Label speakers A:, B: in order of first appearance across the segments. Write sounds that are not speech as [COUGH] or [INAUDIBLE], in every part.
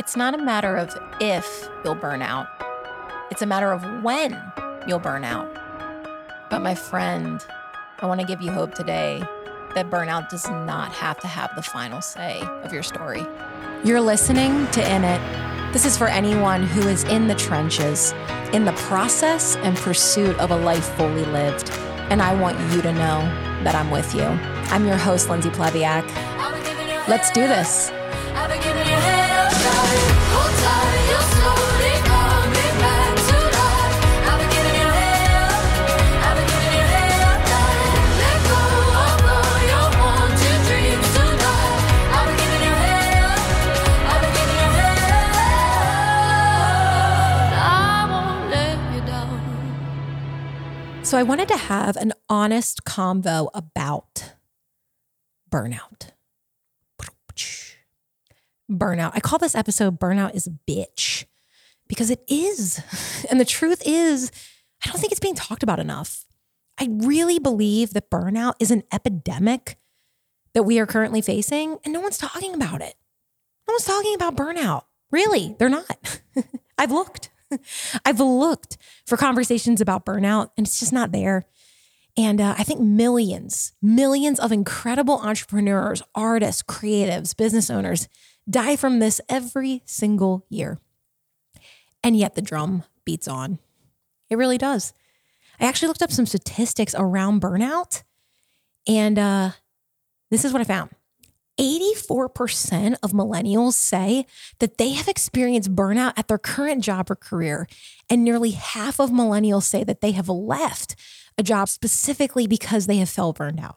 A: It's not a matter of if you'll burn out, it's a matter of when you'll burn out. But my friend, I want to give you hope today that burnout does not have to have the final say of your story. You're listening to In It. This is for anyone who is in the trenches, in the process and pursuit of a life fully lived. And I want you to know that I'm with you. I'm your host, Lindsey Plevyak. Let's do this. So I wanted to have an honest convo about burnout. Burnout. I call this episode Burnout is a Bitch because it is. [LAUGHS] And the truth is, I don't think it's being talked about enough. I really believe that burnout is an epidemic that we are currently facing, and no one's talking about it. No one's talking about burnout. Really, they're not. [LAUGHS] I've looked. [LAUGHS] I've looked for conversations about burnout and it's just not there. And uh, I think millions, millions of incredible entrepreneurs, artists, creatives, business owners die from this every single year. And yet the drum beats on. It really does. I actually looked up some statistics around burnout, and uh, this is what I found 84% of millennials say that they have experienced burnout at their current job or career. And nearly half of millennials say that they have left a job specifically because they have felt burned out.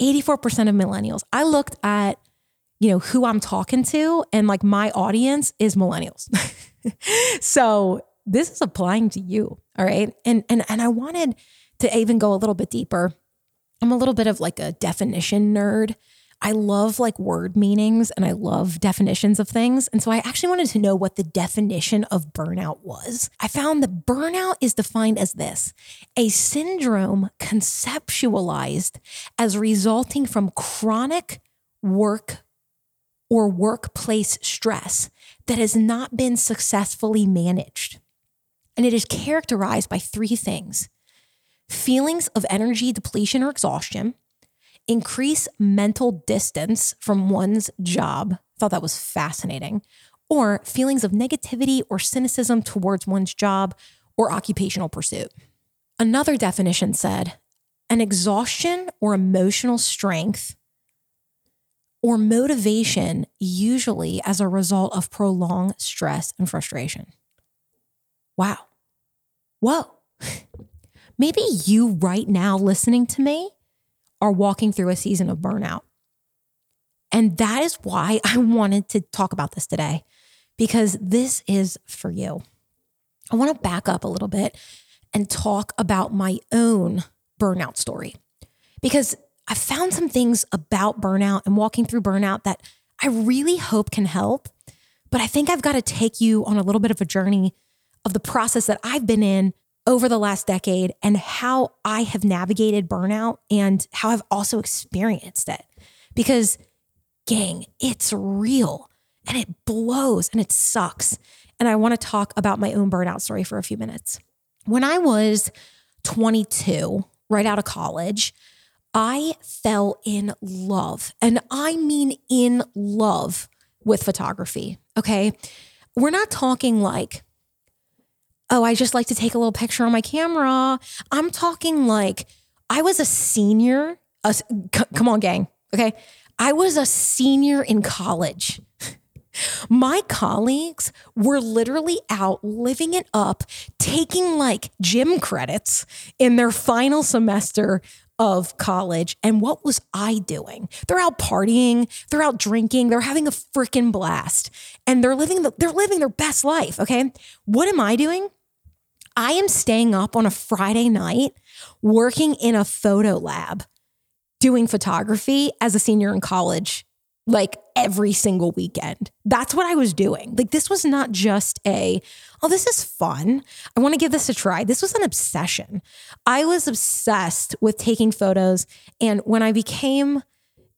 A: 84% of millennials. I looked at, you know, who I'm talking to and like my audience is millennials. [LAUGHS] so this is applying to you. All right. And and and I wanted to even go a little bit deeper I'm a little bit of like a definition nerd. I love like word meanings and I love definitions of things. And so I actually wanted to know what the definition of burnout was. I found that burnout is defined as this a syndrome conceptualized as resulting from chronic work or workplace stress that has not been successfully managed. And it is characterized by three things feelings of energy depletion or exhaustion, increase mental distance from one's job. I Thought that was fascinating. Or feelings of negativity or cynicism towards one's job or occupational pursuit. Another definition said an exhaustion or emotional strength or motivation, usually as a result of prolonged stress and frustration. Wow. Whoa. [LAUGHS] Maybe you right now listening to me are walking through a season of burnout. And that is why [LAUGHS] I wanted to talk about this today, because this is for you. I want to back up a little bit and talk about my own burnout story, because I found some things about burnout and walking through burnout that I really hope can help. But I think I've got to take you on a little bit of a journey of the process that I've been in over the last decade and how I have navigated burnout and how I've also experienced it. Because, gang, it's real and it blows and it sucks. And I want to talk about my own burnout story for a few minutes. When I was 22, right out of college, I fell in love, and I mean in love with photography. Okay. We're not talking like oh, I just like to take a little picture on my camera. I'm talking like I was a senior. A, c- come on, gang. Okay. I was a senior in college. [LAUGHS] My colleagues were literally out living it up, taking like gym credits in their final semester of college. And what was I doing? They're out partying, they're out drinking, they're having a freaking blast, and they're living the, they're living their best life. Okay. What am I doing? I am staying up on a Friday night working in a photo lab doing photography as a senior in college like every single weekend. That's what I was doing. Like this was not just a, oh, this is fun. I want to give this a try. This was an obsession. I was obsessed with taking photos. And when I became,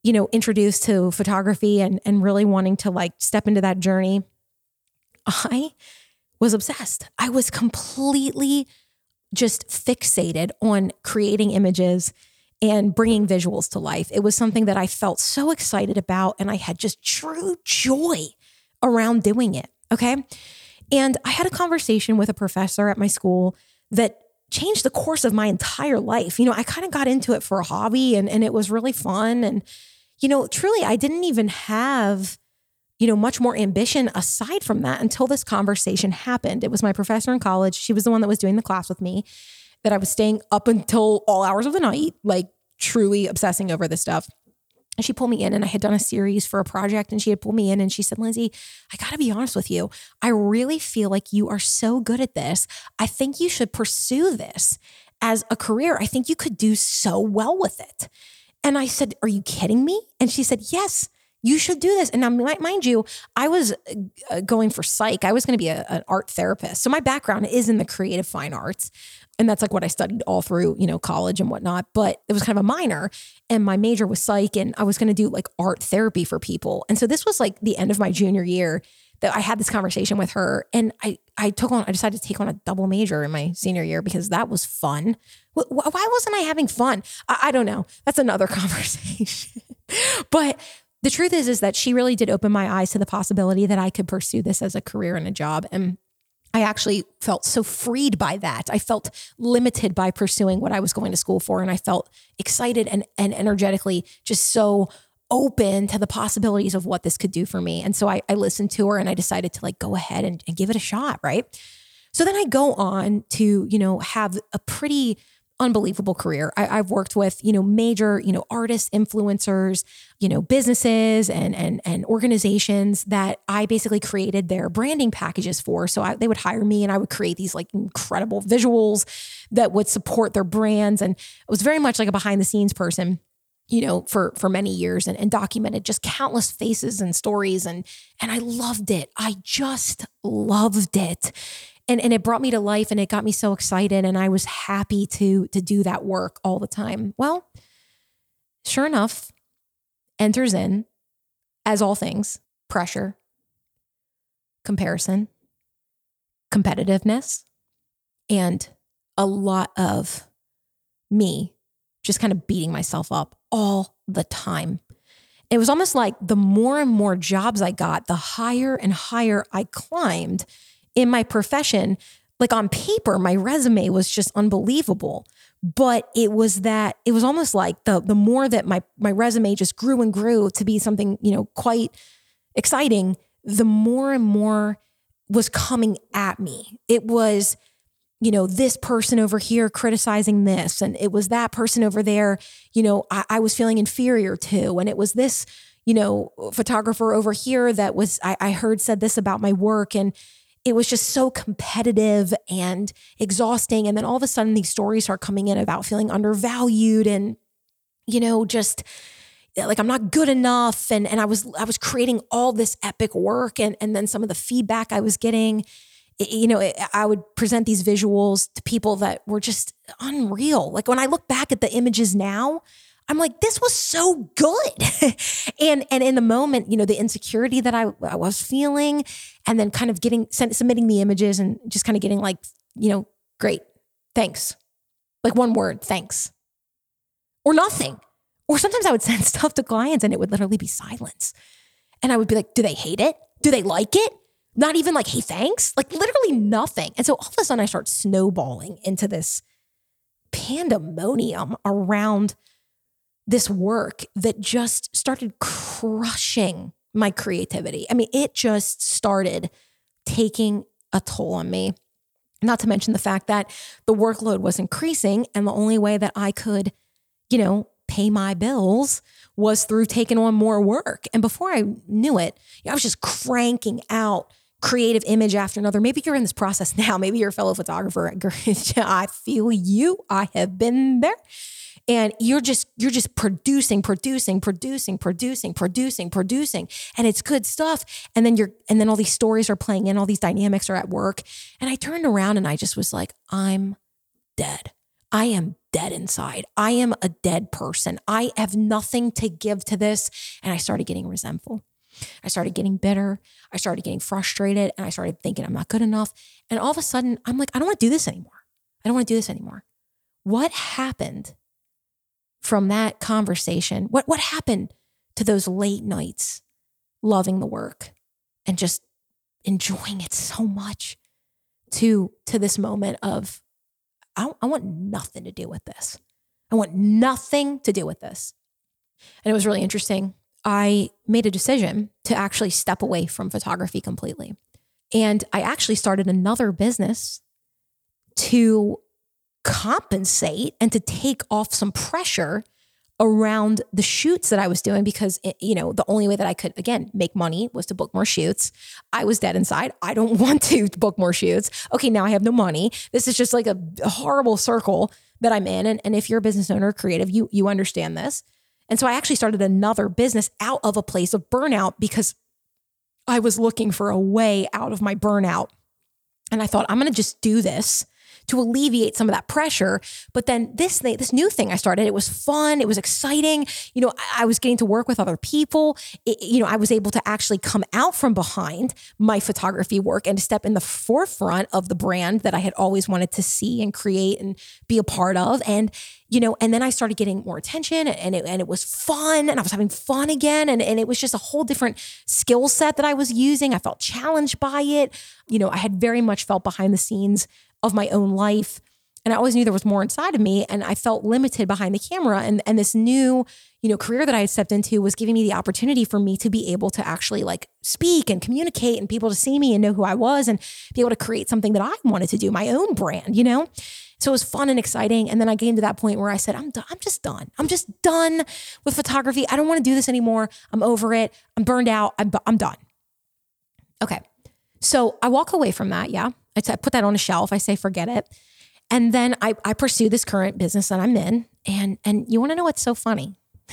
A: you know, introduced to photography and and really wanting to like step into that journey, I was obsessed. I was completely just fixated on creating images and bringing visuals to life. It was something that I felt so excited about and I had just true joy around doing it. Okay. And I had a conversation with a professor at my school that changed the course of my entire life. You know, I kind of got into it for a hobby and, and it was really fun. And, you know, truly, I didn't even have, you know, much more ambition aside from that until this conversation happened. It was my professor in college. She was the one that was doing the class with me, that I was staying up until all hours of the night, like truly obsessing over this stuff. And she pulled me in, and I had done a series for a project, and she had pulled me in and she said, Lindsey, I got to be honest with you. I really feel like you are so good at this. I think you should pursue this as a career. I think you could do so well with it. And I said, Are you kidding me? And she said, Yes, you should do this. And now, mind you, I was uh, going for psych. I was going to be a, an art therapist. So my background is in the creative fine arts and that's like what I studied all through, you know, college and whatnot. But it was kind of a minor, and my major was psych, and I was going to do like art therapy for people. And so this was like the end of my junior year that I had this conversation with her, and I I took on I decided to take on a double major in my senior year because that was fun. Why wasn't I having fun? I, I don't know. That's another [LAUGHS] conversation. but the truth is, is that she really did open my eyes to the possibility that I could pursue this as a career and a job, and I actually felt so freed by that. I felt limited by pursuing what I was going to school for. And I felt excited and, and energetically just so open to the possibilities of what this could do for me. And so I, I listened to her and I decided to like go ahead and, and give it a shot. Right. So then I go on to, you know, have a pretty unbelievable career. I, have worked with, you know, major, you know, artists, influencers, you know, businesses and and and organizations that I basically created their branding packages for. So I, they would hire me and I would create these like incredible visuals that would support their brands. And it was very much like a behind the scenes person you know for for many years and, and documented just countless faces and stories and and i loved it i just loved it and and it brought me to life and it got me so excited and I was happy to to do that work all the time. Well, sure enough, enters in as all things, pressure, comparison, competitiveness, and a lot of me just kind of beating myself up all the time. It was almost like the more and more jobs I got, the higher and higher I climbed in my profession, like on paper, my resume was just unbelievable. But it was that it was almost like the the more that my my resume just grew and grew to be something, you know, quite exciting, the more and more was coming at me. It was, you know, this person over here criticizing this, and it was that person over there, you know, I, I was feeling inferior to, and it was this, you know, photographer over here that was I, I heard said this about my work, and it was just so competitive and exhausting. And then all of a sudden, these stories start coming in about feeling undervalued and, you know, just like I'm not good enough. And and I was I was creating all this epic work, and and then some of the feedback I was getting, you know, I would present these visuals to people that were just unreal. Like when I look back at the images now, I'm like, this was so good. [LAUGHS] and and in the moment, you know, the insecurity that I, I was feeling, and then kind of getting sent, submitting the images and just kind of getting like, you know, great, thanks. Like one word, thanks. Or nothing. Or sometimes I would [LAUGHS] send stuff to clients and it would literally be silence. And I would be like, do they hate it? Do they like it? Not even like, hey, thanks. Like literally nothing. And so all of a sudden I start snowballing into this pandemonium around this work that just started crushing my creativity. I mean, it just started taking a toll on me. Not to mention the fact that the workload was increasing, and the only way that I could, you know, pay my bills was through taking on more work. And before I knew it, I was just cranking out creative image after another. Maybe you're in this process [LAUGHS] now. Maybe you're a fellow photographer. I feel you. I have been there and you're just you're just producing producing producing producing producing producing and it's good stuff and then you're and then all these stories are playing in all these dynamics are at work and i turned around and i just was like i'm dead i am dead inside. I am a dead person. I have nothing to give to this. And I started getting resentful. I started getting bitter. I started getting frustrated and I started thinking I'm not good enough. And all of a sudden, I'm like, I don't want to do this anymore. I don't want to do this anymore. What happened from that conversation? What, what happened to those late nights loving the work and just enjoying it so much to, to this moment of, I, I want nothing to do with this. I want nothing to do with this. And it was really interesting I made a decision to actually step away from photography completely. And I actually started another business to compensate and to take off some pressure around the shoots that I was doing because it, you know the only way that I could again make money was to book more shoots. I was dead inside. I don't [LAUGHS] want to book more shoots. Okay, now I have no money. This is just like a, a horrible circle that I'm in. And, and if you're a business owner, creative, you you understand this. And so I actually started another business out of a place of burnout because I was looking for a way out of my burnout. And I thought, I'm going to just do this to alleviate some of that pressure. But then this thing, this new thing I started, it was fun. It was exciting. You know, I, I was getting to work with other people. It, you know, I was able to actually come out from behind my photography work and step in the forefront of the brand that I had always wanted to see and create and be a part of. And you know, and then I started getting more attention and it, and it was fun and I was having fun again. And, and it was just a whole different skill set that I was using. I felt challenged by it. You know, I had very much felt behind the scenes of my own life. And I always knew there was more inside of me. And I felt limited behind the camera. And, and this new, you know, career that I had stepped into was giving me the opportunity for me to be able to actually like speak and communicate and people to see me and know who I was and be able to create something that I wanted to do, my own brand, you know? So it was fun and exciting. And then I came to that point where I said, I'm, done. I'm just done. I'm just done with photography. I don't want to do this anymore. I'm over it. I'm burned out. I'm, I'm done. Okay. So I walk away from that. Yeah. I, t- I put that on a shelf. I say, forget it. And then I, I pursue this current business that I'm in. And, and you want to know what's so funny? [LAUGHS]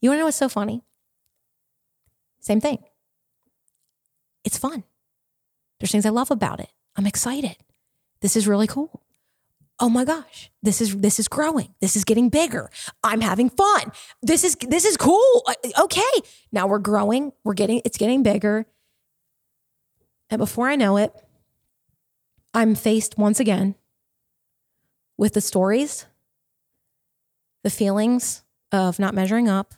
A: you want to know what's so funny? Same thing. It's fun. There's things I love about it. I'm excited. This is really cool. Oh my gosh, this is this is growing. This is getting bigger. I'm having fun. This is this is cool. Okay. Now we're growing. We're getting it's getting bigger. And before I know it, I'm faced once again with the stories, the feelings of not measuring up,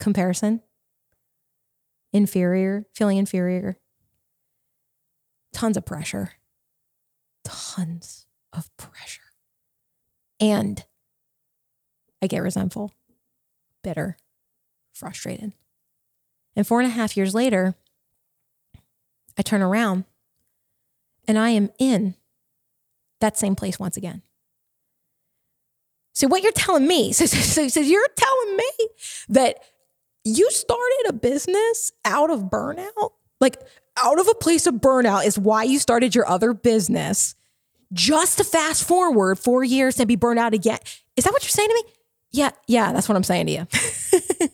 A: comparison, inferior, feeling inferior, tons of pressure, tons of pressure. And I get resentful, bitter, frustrated. And four and a half years later, I turn around and I am in that same place once again. So, what you're telling me, [LAUGHS] so, so, so you're telling me that you started a business out of burnout? Like, out of a place of burnout is why you started your other business just to fast forward four years and be burned out again. Is that what you're saying to me? Yeah, yeah, that's what I'm saying to you. [LAUGHS]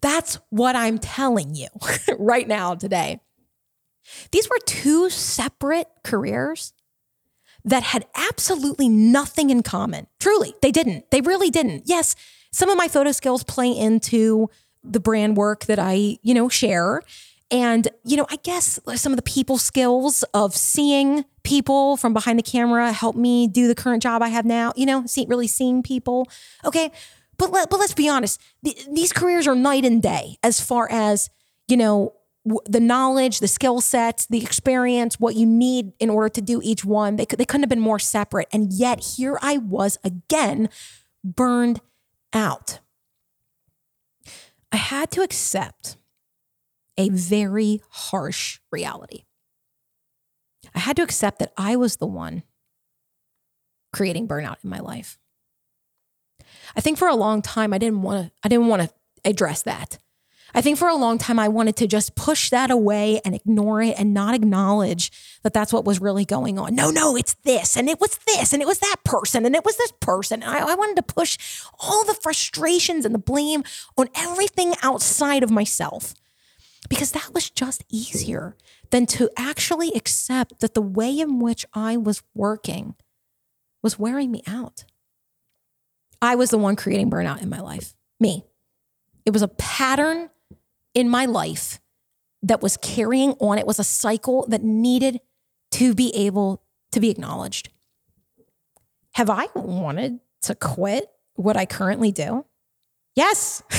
A: that's what I'm telling you [LAUGHS] right now today. These were two separate careers that had absolutely nothing in common. Truly, they didn't. They really didn't. Yes, some of my photo skills play into the brand work that I, you know, share. And, you know, I guess some of the people skills of seeing people from behind the camera help me do the current job I have now, you know, see, really seeing people. Okay. But, let, but let's be honest, these careers are night and day as far as, you know, the knowledge, the skill sets, the experience, what you need in order to do each one. They, they couldn't have been more separate. And yet here I was again, burned out. I had to accept a very harsh reality. I had to accept that I was the one creating burnout in my life. I think for a long time I didn't want to I didn't want to address that. I think for a long time, I wanted to just push that away and ignore it and not acknowledge that that's what was really going on. No, no, it's this and it was this and it was that person and it was this person. I, I wanted to push all the frustrations and the blame on everything outside of myself because that was just easier than to actually accept that the way in which I was working was wearing me out. I was the one creating burnout in my life, me. It was a pattern in my life that was carrying on. It was a cycle that needed to be able to be acknowledged. Have I wanted to quit what I currently do? Yes. [LAUGHS]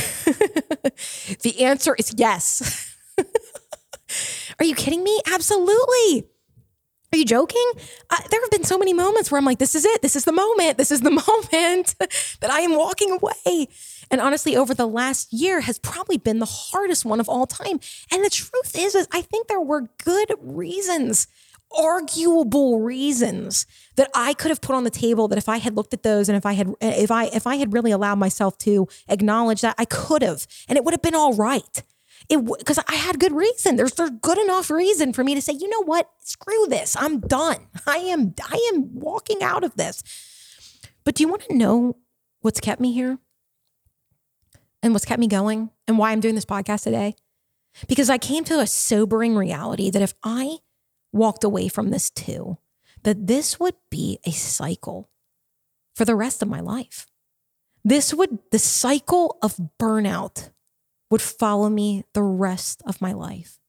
A: the answer is yes. [LAUGHS] Are you kidding me? Absolutely. Are you joking? Uh, there have been so many moments where I'm like, this is it. This is the moment. This is the [LAUGHS] moment that I am walking away. And honestly, over the last year has probably been the hardest one of all time. And the truth is, is I think there were good reasons, arguable reasons that I could have put on the table that if I had looked at those and if I had if I if I had really allowed myself to acknowledge that I could have and it would have been all right. It because I had good reason. There's there's good enough reason for me to say, you know what? Screw this. I'm done. [LAUGHS] I am I am walking out of this. But do you want to know what's kept me here? And what's kept me going and why I'm doing this podcast today? Because I came to a sobering reality that if I walked away from this too, that this would be a cycle for the rest of my life. This would, the cycle of burnout would follow me the rest of my life.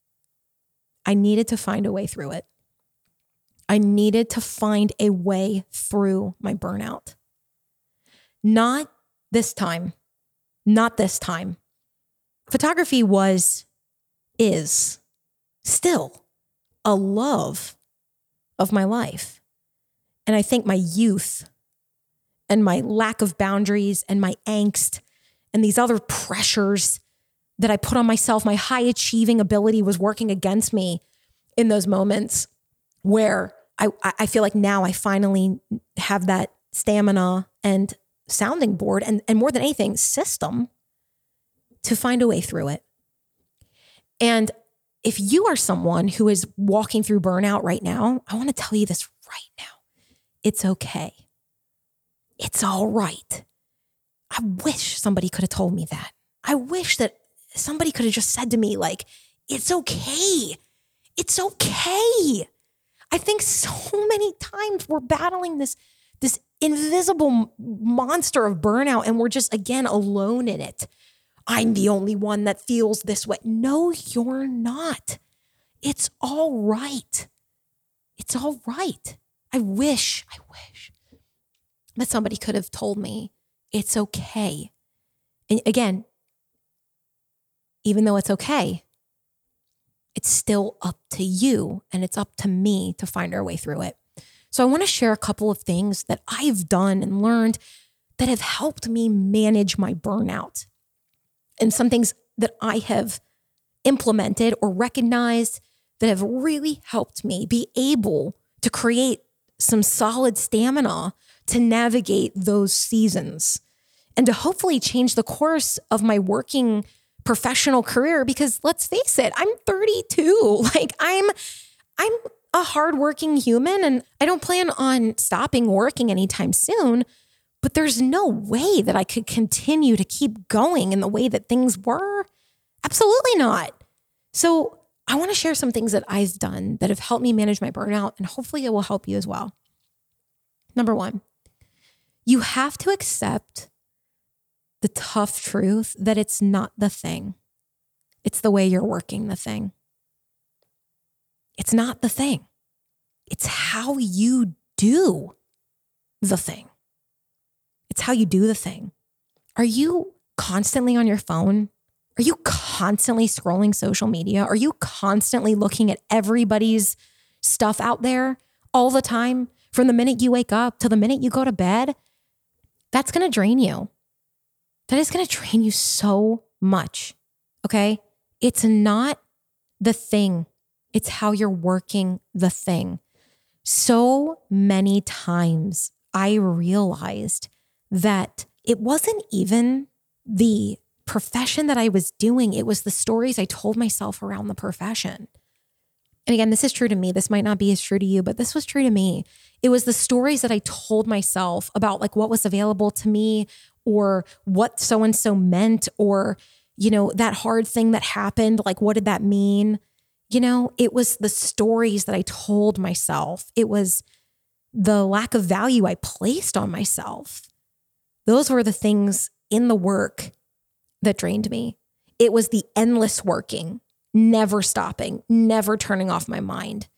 A: I needed to find a way through it. I needed to find a way through my burnout. Not this time, not this time. Photography was, is still a love of my life. And I think my youth and my lack of boundaries and my angst and these other pressures that I put on myself, my high achieving ability was working against me in those moments where I, I feel like now I finally have that stamina and sounding board and, and more than anything, system to find a way through it. And if you are someone who is walking through burnout right now, I want to tell you this right now. It's okay. It's all right. I wish somebody could have told me that. I wish that somebody could have just said to me, like, it's okay. It's okay. I think so many times we're battling this, invisible monster of burnout and we're just, again, alone in it. I'm the only one that feels this way. No, you're not. It's all right. It's all right. I wish, I wish that somebody could have told me it's okay. And again, even though it's okay, it's still up to you and it's up to me to find our way through it. So I want to share a couple of things that I've done and learned that have helped me manage my burnout. And some things that I have implemented or recognized that have really helped me be able to create some solid stamina to navigate those seasons and to hopefully change the course of my working professional career because let's face it I'm 32 [LAUGHS] like I'm I'm a hardworking human and I don't plan on stopping working anytime soon but there's no way that I could continue to keep going in the way that things were. Absolutely not. So, I want to share some things that I've done that have helped me manage my burnout, and hopefully it will help you as well. Number one, you have to accept the tough truth that it's not the thing, it's the way you're working the thing. It's not the thing, it's how you do the thing. It's how you do the thing. Are you constantly on your phone? Are you constantly scrolling social media? Are you constantly looking at everybody's stuff out there all the time from the minute you wake up to the minute you go to bed? That's going to drain you. That is going to drain you so much. Okay. It's not the thing, it's how you're working the thing. So many times I realized that it wasn't even the profession that I was doing, it was the stories I told myself around the profession. And again, this is true to me. This might not be as true to you, but this was true to me. It was the stories that I told myself about like what was available to me or what so and so meant or you know, that hard thing that happened, like what did that mean? You know, it was the stories that I told myself. It was the lack of value I placed on myself. Those were the things in the work that drained me. It was the endless working, never stopping, never turning off my mind.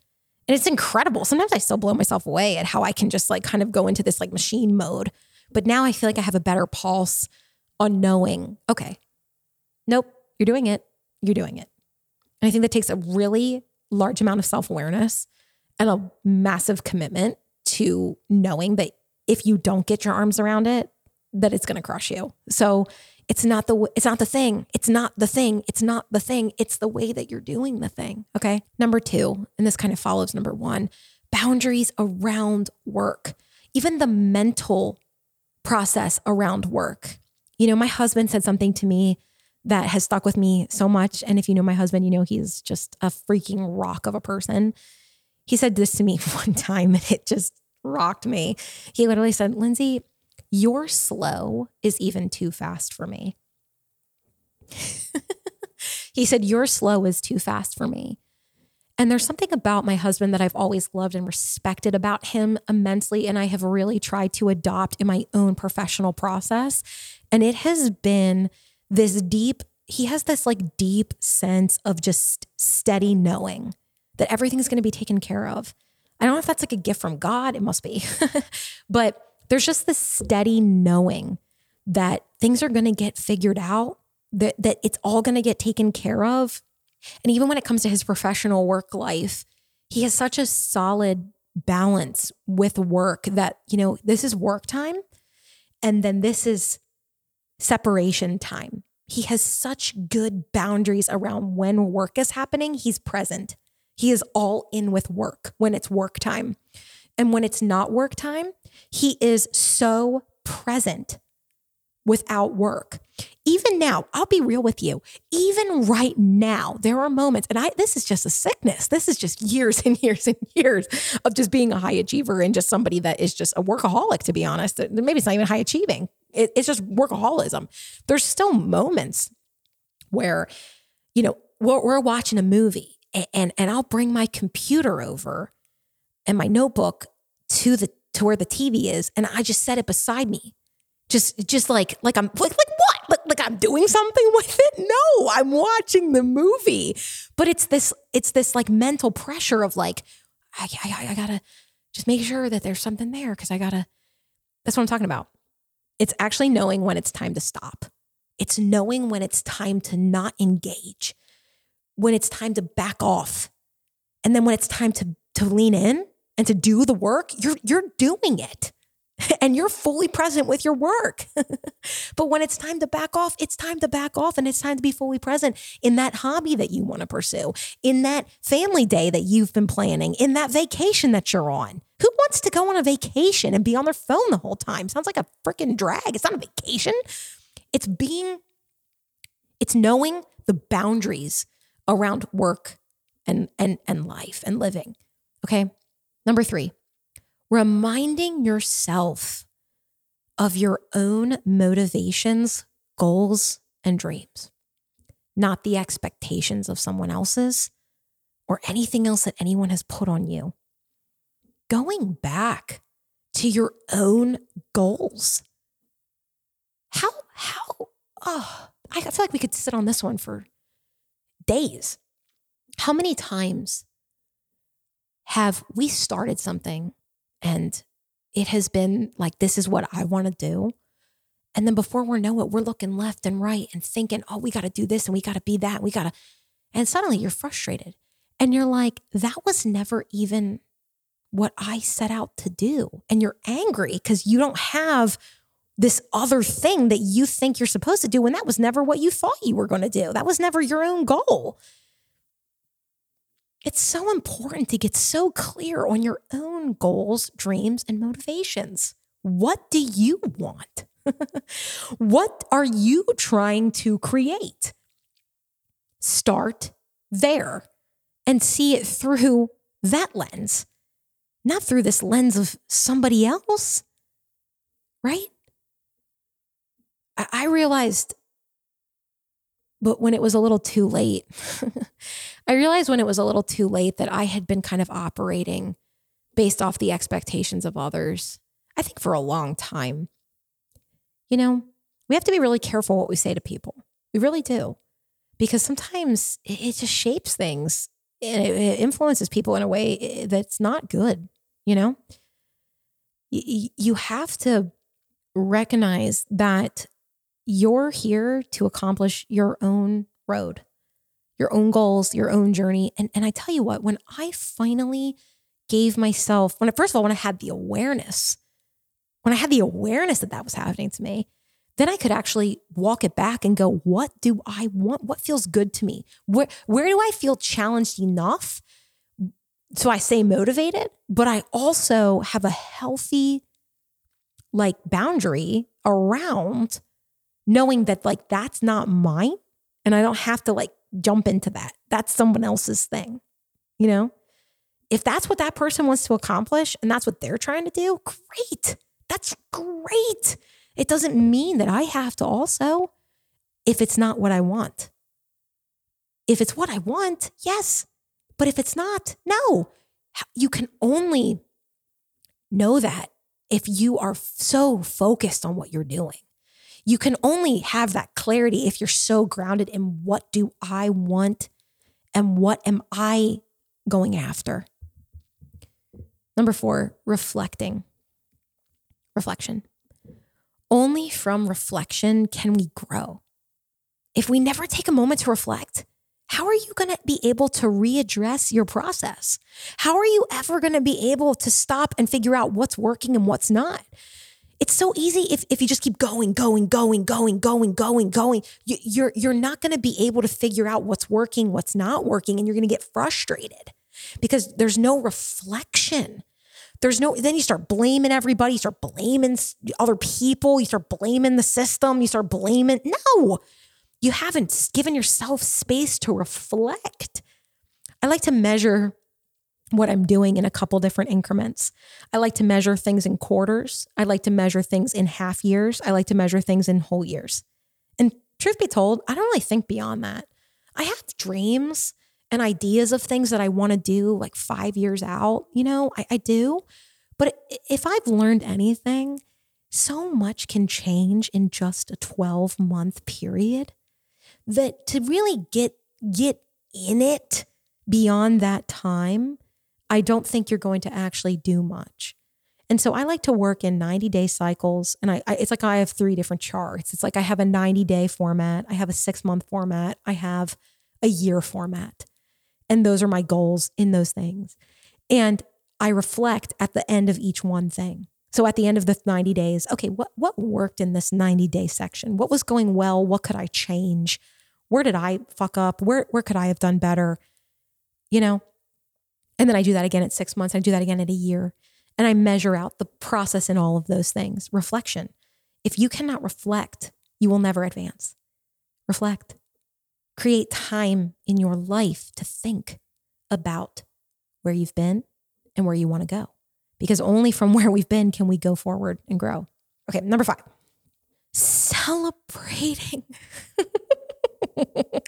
A: And it's incredible. Sometimes I still blow myself away at how I can just like kind of go into this like machine mode. But now I feel like I have a better pulse on knowing, okay, nope, you're doing it. You're doing it. And I think that takes a really large amount of self awareness and a massive commitment to knowing that if you don't get your arms around it, that it's going to crush you. So it's not the it's not the thing. It's not the thing. It's not the thing. It's the way that you're doing the thing. Okay? Number 2, and this kind of follows number 1, boundaries around work. Even the mental process around work. You know, my husband said something to me that has stuck with me so much and if you know my husband, you know he's just a freaking rock of a person. He said this to me [LAUGHS] one time and it just rocked me. He literally said, "Lindsey, your slow is even too fast for me. [LAUGHS] he said, Your slow is too fast for me. And there's something about my husband that I've always loved and respected about him immensely. And I have really tried to adopt in my own professional process. And it has been this deep, he has this like deep sense of just steady knowing that everything's going to be taken care of. I don't know if that's like a gift from God, it must be. [LAUGHS] but there's just this steady knowing that things are going to get figured out, that, that it's all going to get taken care of. And even when it comes to his professional work life, he has such a solid balance with work that, you know, this is work time and then this is separation time. He has such good boundaries around when work is happening. He's present. He is all in with work when it's work time. And when it's not work time, he is so present without work. Even now, I'll be real with you. Even right now, there are moments, and I this is just a sickness. This is just years and years and years of just being a high achiever and just somebody that is just a workaholic, to be honest. Maybe it's not even high achieving. It, it's just workaholism. There's still moments where, you know, we're, we're watching a movie and, and and I'll bring my computer over and my notebook to the to where the TV is, and I just set it beside me. Just just like like I'm like like what? Like, like I'm doing something [LAUGHS] with it? No, I'm watching the movie. But it's this it's this like mental pressure of like I I, I gotta just make sure that there's something there because I gotta. That's what I'm talking about. It's actually knowing when it's time to stop. It's knowing when it's time to not engage, when it's time to back off, and then when it's time to to lean in and to do the work, you're you're doing it. [LAUGHS] And you're fully present with your work. [LAUGHS] but when it's time to back off, it's time to back off and it's time to be fully present in that hobby that you want to pursue, in that family day that you've been planning, in that vacation that you're on. Who wants to go on a vacation and be on their phone the whole time? Sounds like a freaking drag. It's not a vacation. It's being, it's knowing the boundaries around work and and and life and living. Okay. Number three, reminding yourself of your own motivations, goals, and dreams, not the expectations of someone else's or anything else that anyone has put on you. Going back to your own goals. How, how, oh, I feel like we could sit on this one for days. How many times have we started something and it has been like, this is what I want to do. And then before we know it, we're looking left and right and thinking, oh, we got to do this and we got to be that. We got to, and suddenly you're frustrated and you're like, that was never even what I set out to do. And you're angry because you don't have this other thing that you think you're supposed to do when that was never what you thought you were going to do. That was never your own goal. It's so important to get so clear on your own goals, dreams, and motivations. What do you want? [LAUGHS] what are you trying to create? Start there and see it through that lens, not through this lens of somebody else, right? I realized, but when it was a little too late, [LAUGHS] I realized when it was a little too late that I had been kind of operating based off the expectations of others. I think for a long time. You know, we have to be really careful what we say to people. We really do. Because sometimes it just shapes things and it influences people in a way eh, that's not good, you know? You have to recognize that you're here to accomplish your own road, your own goals, your own journey. And, and I tell you what, when I finally gave myself, when I, first of all, when I had the awareness, when I had the awareness that that was happening to me, then I could actually walk it back and go, what do I want? What feels good to me? Where, where do I feel challenged enough? So I stay motivated, but I also have a healthy like boundary around knowing that like that's not mine and I don't have to like jump into that. That's someone else's thing. You know? If that's what that person wants to accomplish and that's what they're trying to do, great. That's great. It doesn't mean that I have to also if it's not what I want. If it's what I want, yes. But if it's not, no. You can only know that if you are so focused on what you're doing. You can only have that clarity if you're so grounded in what do I want and what am I going after. Number four, reflecting. Reflection. Only from reflection can we grow. If we never take a moment to reflect, how are you going to be able to readdress your process? How are you ever going to be able to stop and figure out what's working and what's not? It's so easy if, if you just keep going, going, going, going, going, going, going. You, you're, you're not going to be able to figure out what's working, what's not working, and you're going to get frustrated because there's no reflection. There's no, then you start blaming everybody, you start blaming other people, you start blaming the system, you start blaming. No, you haven't given yourself space to reflect. I like to measure what I'm doing in a couple different increments. I like to measure things in quarters. I like to measure things in half years. I like to measure things in whole years. And truth be told, I don't really think beyond that. I have dreams and ideas of things that I want to do like five years out. You know, I, I do. But if I've learned anything, so much can change in just a 12 month period that to really get get in it beyond that time, I don't think you're going to actually do much. And so I like to work in 90 day cycles. And I, I, it's like I have three different charts. It's like I have a 90 day format, I have a six month format, I have a year format. And those are my goals in those things. And I reflect at the end of each one thing. So at the end of the 90 days, okay, what, what worked in this 90 day section? What was going well? What could I change? Where did I fuck up? Where, where could I have done better? You know? And then I do that again at six months. I do that again at a year. And I measure out the process in all of those things. Reflection. If you cannot reflect, you will never advance. Reflect. Create time in your life to think about where you've been and where you want to go. Because only from [LAUGHS] where we've been can we go forward and grow. Okay, number five, celebrating. [LAUGHS]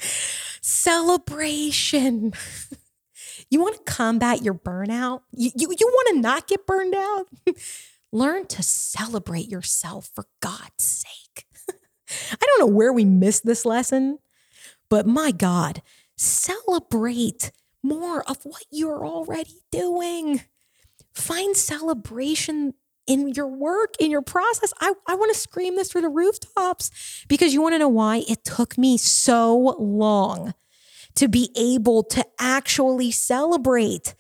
A: Celebration. [LAUGHS] You want to combat your burnout? You, you, you want to not get burned out? [LAUGHS] Learn to celebrate yourself for God's sake. [LAUGHS] I don't know where we missed this lesson, but my God, celebrate more of what you're already doing. Find celebration in your work, in your process. I, I want to scream this through the rooftops because you want to know why it took me so long to be able to actually celebrate.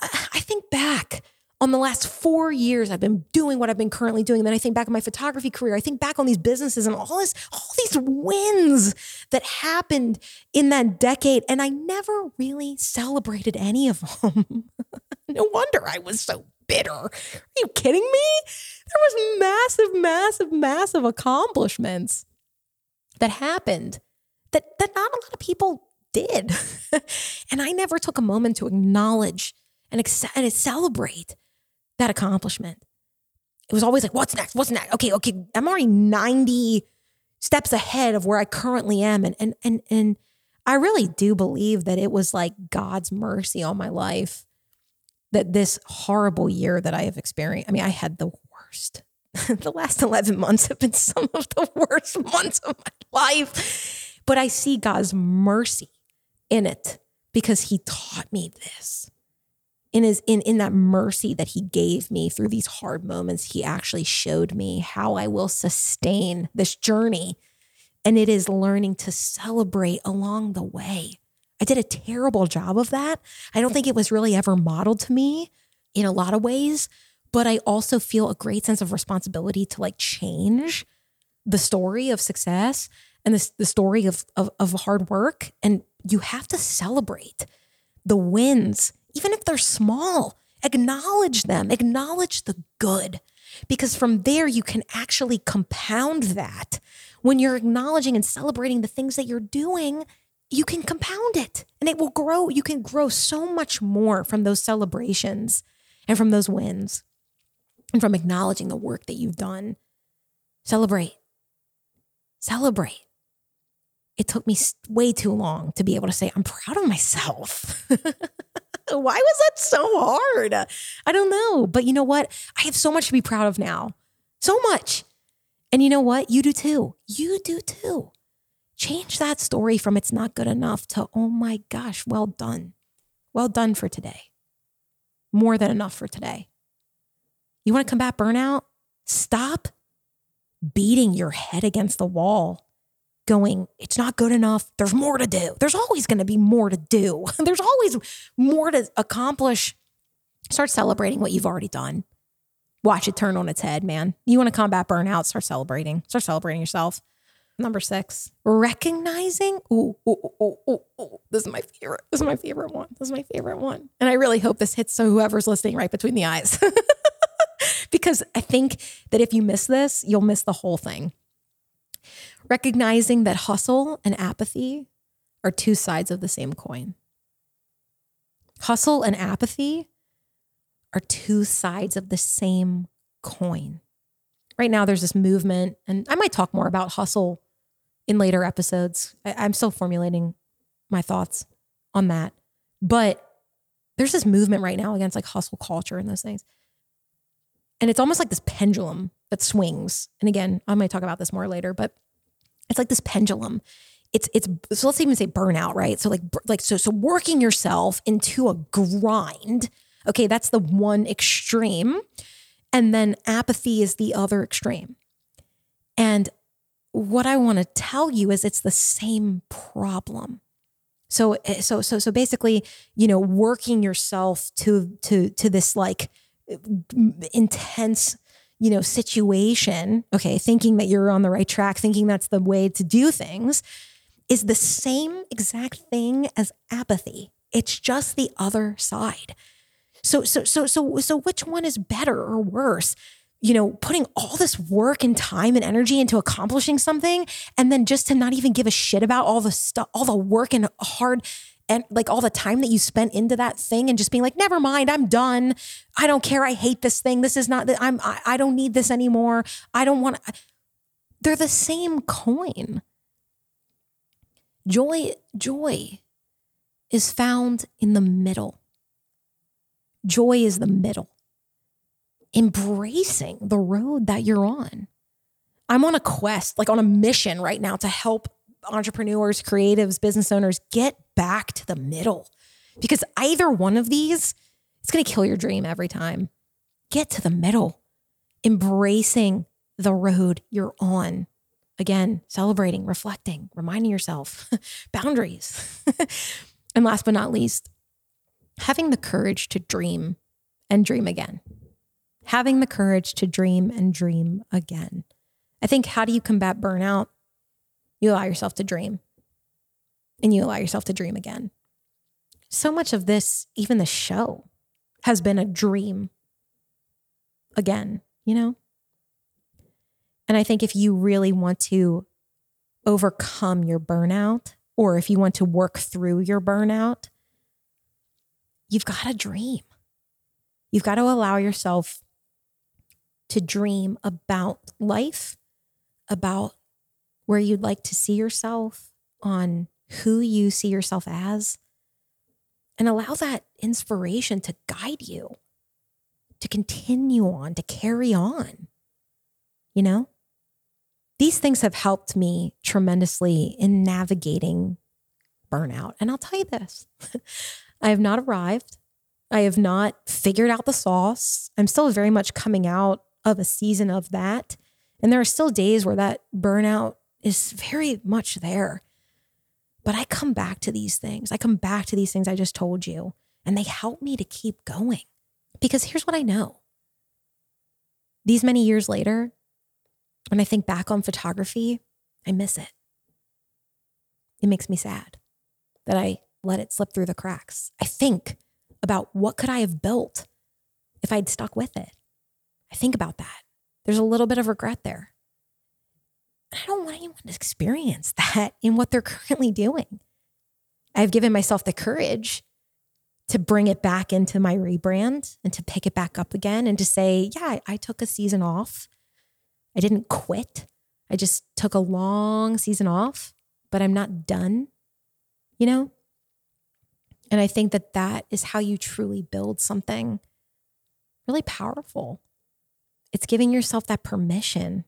A: I think back on the last four years I've been doing what I've been currently doing. And then I think back on my photography career. I think back on these businesses and all this, all these wins that happened in that decade. And I never really celebrated any of them. [LAUGHS] no wonder I was so bitter. Are you kidding me? There was massive, massive, massive accomplishments that happened that, that not a lot of people did. [LAUGHS] and I never took a moment to acknowledge and, and celebrate that accomplishment. It was always like, what's next? What's next? Okay, okay, I'm already 90 steps ahead of where I currently am. And and and and I really do believe that it was like God's mercy on my life that this horrible year that I have experienced, I mean, I had the worst. [LAUGHS] the last 11 months have been some of the worst months of my life. But I see God's mercy in it because he taught me this. In his in, in that mercy that he gave me through these hard moments, he actually showed me how I will sustain this journey. And it is learning to celebrate along the way. I did a terrible job of that. I don't think it was really ever modeled to me in a lot of ways, but I also feel a great sense of responsibility to like change the story of success and the, the story of, of, of hard work. And you have to celebrate the wins, even if they're small. Acknowledge them, acknowledge the good, because from there you can actually compound that. When you're acknowledging and celebrating the things that you're doing, you can compound it and it will grow. You can grow so much more from those celebrations and from those wins and from acknowledging the work that you've done. Celebrate. Celebrate. It took me way too long to be able to say, I'm proud of myself. [LAUGHS] Why was that so hard? I don't know. But you know what? I have so much to be proud of now. So much. And you know what? You do too. You do too. Change that story from it's not good enough to, oh my gosh, well done. Well done for today. More than enough for today. You want to combat burnout? Stop beating your head against the wall, going, it's not good enough. There's more to do. There's always going to be more to do. [LAUGHS] There's always more to accomplish. Start celebrating what you've already done. Watch it turn on its head, man. You want to combat burnout? Start celebrating. Start celebrating yourself. Number six, recognizing. Ooh, ooh, ooh, ooh, ooh, this is my favorite. This is my favorite one. This is my favorite one. And I really hope this hits so whoever's listening right between the eyes. [LAUGHS] because I think that if you miss this, you'll miss the whole thing. Recognizing that hustle and apathy are two sides of the same coin. Hustle and apathy are two sides of the same coin. Right now, there's this movement, and I might talk more about hustle in later episodes. I, I'm still formulating my thoughts on that. But there's this movement right now against like hustle culture and those things. And it's almost like this pendulum that swings. And again, I might talk about this more later, but it's like this pendulum. It's it's so let's even say burnout, right? So like like so so working yourself into a grind. Okay, that's the one extreme. And then apathy is the other extreme. And what I want to tell you is it's the same problem. So eh, so so so basically, you know, working yourself to to to this like intense you know situation okay thinking that you're on the right track thinking that's the way to do things is the same exact thing as apathy. It's just the other side. So so so so so which one is better or worse? You know, putting all this work and time and energy into accomplishing something and then just to not even give a shit about all the stuff, all the work and hard and like all the time that you spent into that thing and just being like, never mind, I'm done. I don't care. I hate this thing. This is not that I'm, I, I don't need this anymore. I don't want. They're the same coin. Joy, joy is found in the middle. Joy is the middle embracing the road that you're on. I'm on a quest, like on a mission right now to help entrepreneurs, creatives, business owners get back to the middle because either one of these it's going to kill your dream every time. Get to the middle, embracing the road you're on. Again, celebrating, reflecting, reminding yourself [LAUGHS] boundaries. [LAUGHS] and last but not least, having the courage to dream and dream again having the courage to dream and dream again. I think how do you combat burnout? You allow yourself to dream and you allow yourself to dream again. So much of this, even the show, has been a dream again, you know? And I think if you really want to overcome your burnout, or if you want to work through your burnout, you've got to dream. You've got to allow yourself to dream about life, about where you'd like to see yourself, on who you see yourself as. and allow that inspiration to guide you, to continue on, to carry on. You know, these things have helped me tremendously in navigating burnout. And I'll tell you this [LAUGHS] I have not arrived. I have not figured out the sauce. I'm still very much coming out of a season of that. And there are still days where that burnout is very much there. But I come back to these things. I come back to these things I just told you, and they help me to keep going. Because here's what I know these many years later, when I think back on photography, I miss it. It makes me sad that I let it slip through the cracks. I think about what could I have built if I'd stuck with it. I think about that. There's a little bit of regret there. I don't want anyone to experience that in what they're currently doing. I've given myself the courage to bring it back into my rebrand and to pick it back up again and to say, yeah, I took a season off. I didn't quit. I just took a long season off, but I'm not done, you know? And I think that that is how you truly build something really powerful. It's giving yourself that permission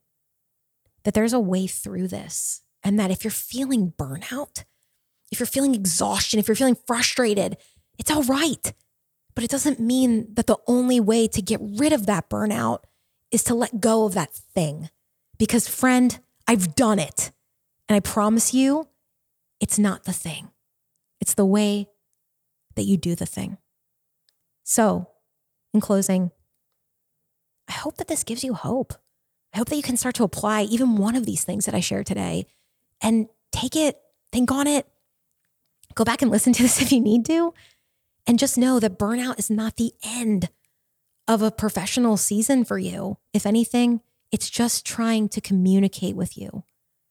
A: that there's a way through this. And that if you're feeling burnout, if you're feeling exhaustion, if you're feeling frustrated, it's all right. But it doesn't mean that the only way to get rid of that burnout is to let go of that thing. Because, friend, I've done it. And I promise you, it's not the thing, it's the way that you do the thing. So, in closing, I hope that this gives you hope. I hope that you can start to apply even one of these things that I shared today and take it, think on it, go back and listen to this [LAUGHS] if you need to. And just know that burnout is not the end of a professional season for you. If anything, it's just trying to communicate with you.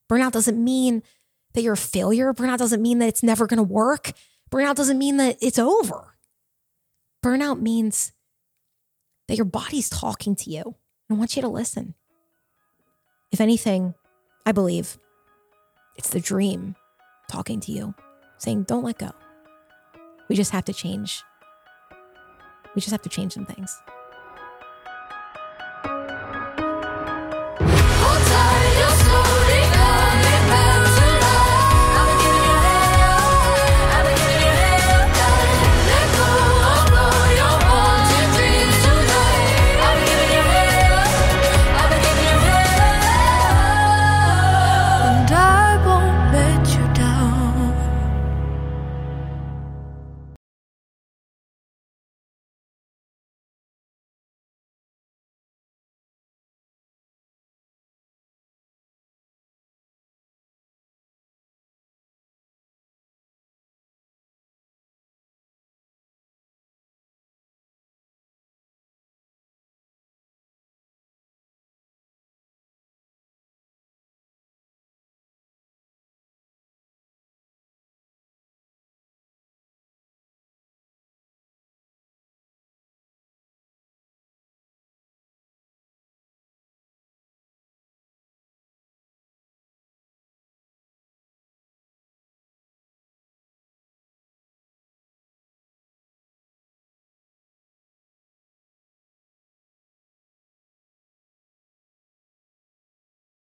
A: Burnout doesn't mean that you're a failure. Burnout doesn't mean that it's never going to work. Burnout doesn't mean that it's over. Burnout means that your body's talking to you. And I want you to listen. If anything, I believe it's the dream talking to you, saying, don't let go. We just have to change. We just have to change some things.